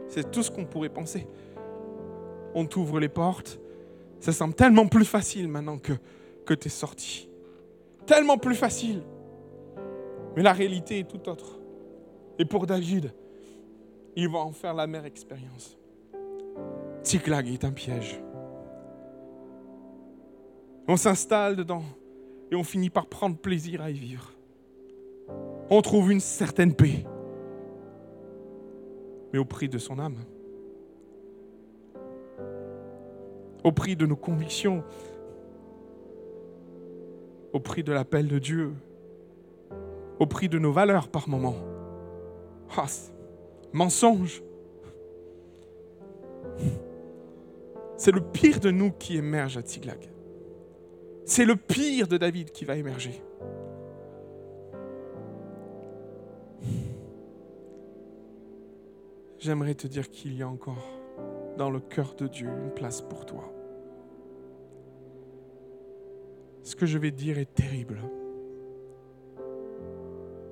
S1: c'est tout ce qu'on pourrait penser. On t'ouvre les portes, ça semble tellement plus facile maintenant que, que tu sorti. Tellement plus facile. Mais la réalité est tout autre. Et pour David, il va en faire la même expérience. Tsiklag est un piège. On s'installe dedans et on finit par prendre plaisir à y vivre. On trouve une certaine paix, mais au prix de son âme, au prix de nos convictions, au prix de l'appel de Dieu, au prix de nos valeurs par moments. Ah, mensonge. C'est le pire de nous qui émerge à Tiglag. C'est le pire de David qui va émerger. J'aimerais te dire qu'il y a encore dans le cœur de Dieu une place pour toi. Ce que je vais dire est terrible.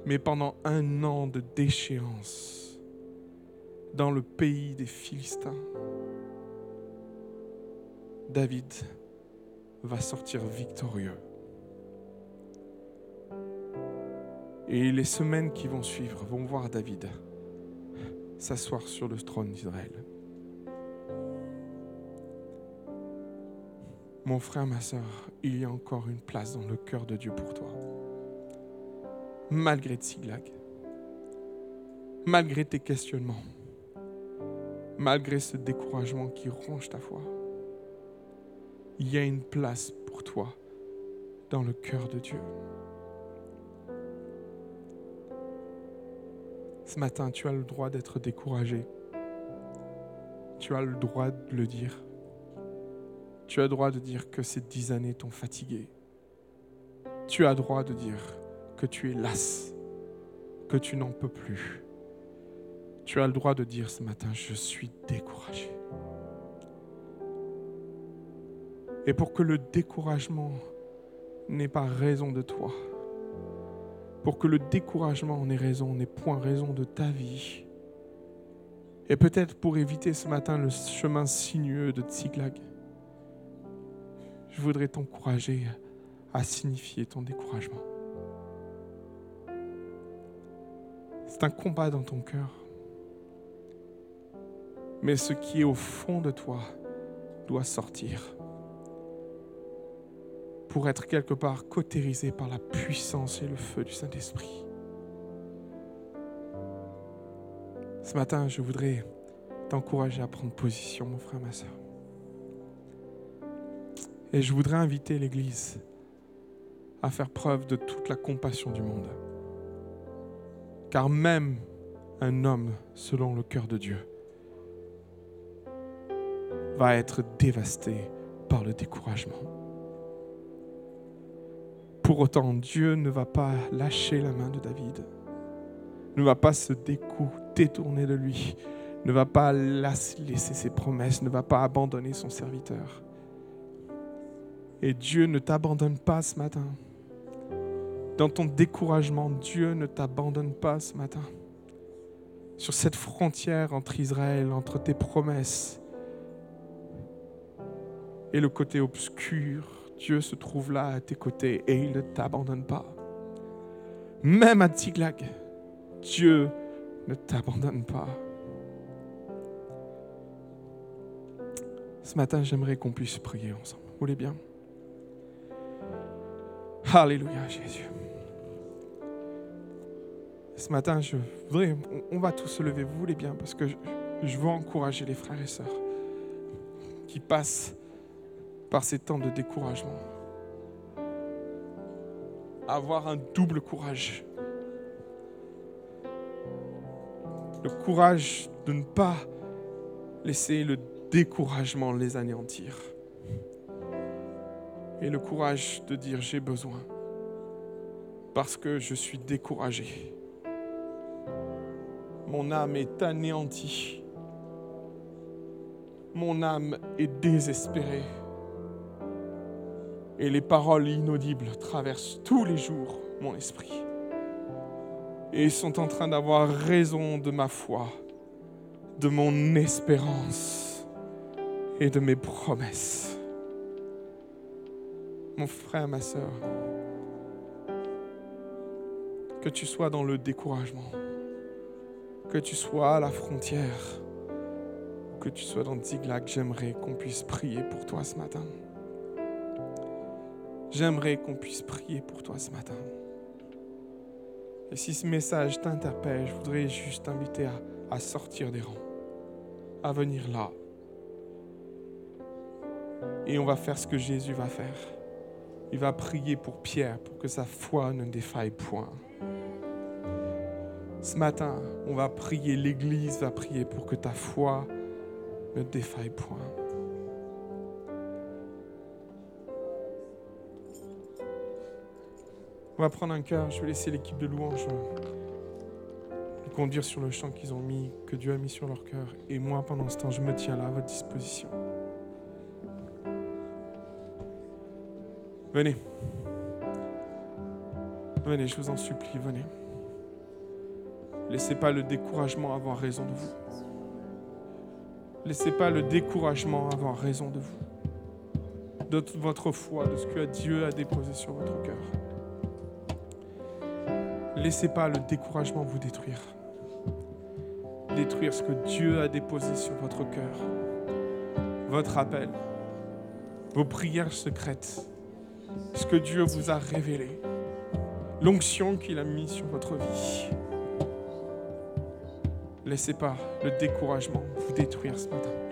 S1: Mais pendant un an de déchéance dans le pays des Philistins, David va sortir victorieux. Et les semaines qui vont suivre vont voir David s'asseoir sur le trône d'Israël. Mon frère, ma soeur, il y a encore une place dans le cœur de Dieu pour toi. Malgré Tsiglag, malgré tes questionnements, malgré ce découragement qui ronge ta foi il y a une place pour toi dans le cœur de Dieu. Ce matin, tu as le droit d'être découragé. Tu as le droit de le dire. Tu as le droit de dire que ces dix années t'ont fatigué. Tu as le droit de dire que tu es las, que tu n'en peux plus. Tu as le droit de dire ce matin, je suis découragé. Et pour que le découragement n'ait pas raison de toi, pour que le découragement n'ait raison, n'ait point raison de ta vie, et peut-être pour éviter ce matin le chemin sinueux de Tsiglag, je voudrais t'encourager à signifier ton découragement. C'est un combat dans ton cœur. Mais ce qui est au fond de toi doit sortir pour être quelque part cautérisé par la puissance et le feu du Saint-Esprit. Ce matin, je voudrais t'encourager à prendre position, mon frère, ma soeur. Et je voudrais inviter l'Église à faire preuve de toute la compassion du monde. Car même un homme selon le cœur de Dieu va être dévasté par le découragement. Pour autant, Dieu ne va pas lâcher la main de David, ne va pas se détourner de lui, ne va pas laisser ses promesses, ne va pas abandonner son serviteur. Et Dieu ne t'abandonne pas ce matin. Dans ton découragement, Dieu ne t'abandonne pas ce matin. Sur cette frontière entre Israël, entre tes promesses et le côté obscur, Dieu se trouve là à tes côtés et il ne t'abandonne pas. Même à Tiglag, Dieu ne t'abandonne pas. Ce matin, j'aimerais qu'on puisse prier ensemble. Vous voulez bien? Alléluia, Jésus. Ce matin, je voudrais, on va tous se lever, vous voulez bien, parce que je, je veux encourager les frères et sœurs qui passent par ces temps de découragement. Avoir un double courage. Le courage de ne pas laisser le découragement les anéantir. Et le courage de dire j'ai besoin parce que je suis découragé. Mon âme est anéantie. Mon âme est désespérée. Et les paroles inaudibles traversent tous les jours mon esprit. Et sont en train d'avoir raison de ma foi, de mon espérance et de mes promesses. Mon frère, ma soeur, que tu sois dans le découragement, que tu sois à la frontière, que tu sois dans Ziglag, j'aimerais qu'on puisse prier pour toi ce matin. J'aimerais qu'on puisse prier pour toi ce matin. Et si ce message t'interpelle, je voudrais juste t'inviter à, sortir des rangs, à venir là. Et on va faire ce que Jésus va faire. Il va prier pour Pierre pour que sa foi ne défaille point. Ce matin, on va prier, l'Église va prier pour que ta foi ne défaille point. On va prendre un cœur, je vais laisser l'équipe de louange nous conduire sur le chant qu'ils ont mis, que Dieu a mis sur leur cœur. Et moi, pendant ce temps, je me tiens là à votre disposition. Venez. Venez, je vous en supplie, venez. Laissez pas le découragement avoir raison de vous. Laissez pas le découragement avoir raison de vous. De votre foi, de ce que Dieu a déposé sur votre cœur. Laissez pas le découragement vous détruire. Détruire ce que Dieu a déposé sur votre cœur. Votre appel. Vos prières secrètes. Ce que Dieu vous a révélé. L'onction qu'il a mis sur votre vie. Laissez pas le découragement vous détruire ce matin.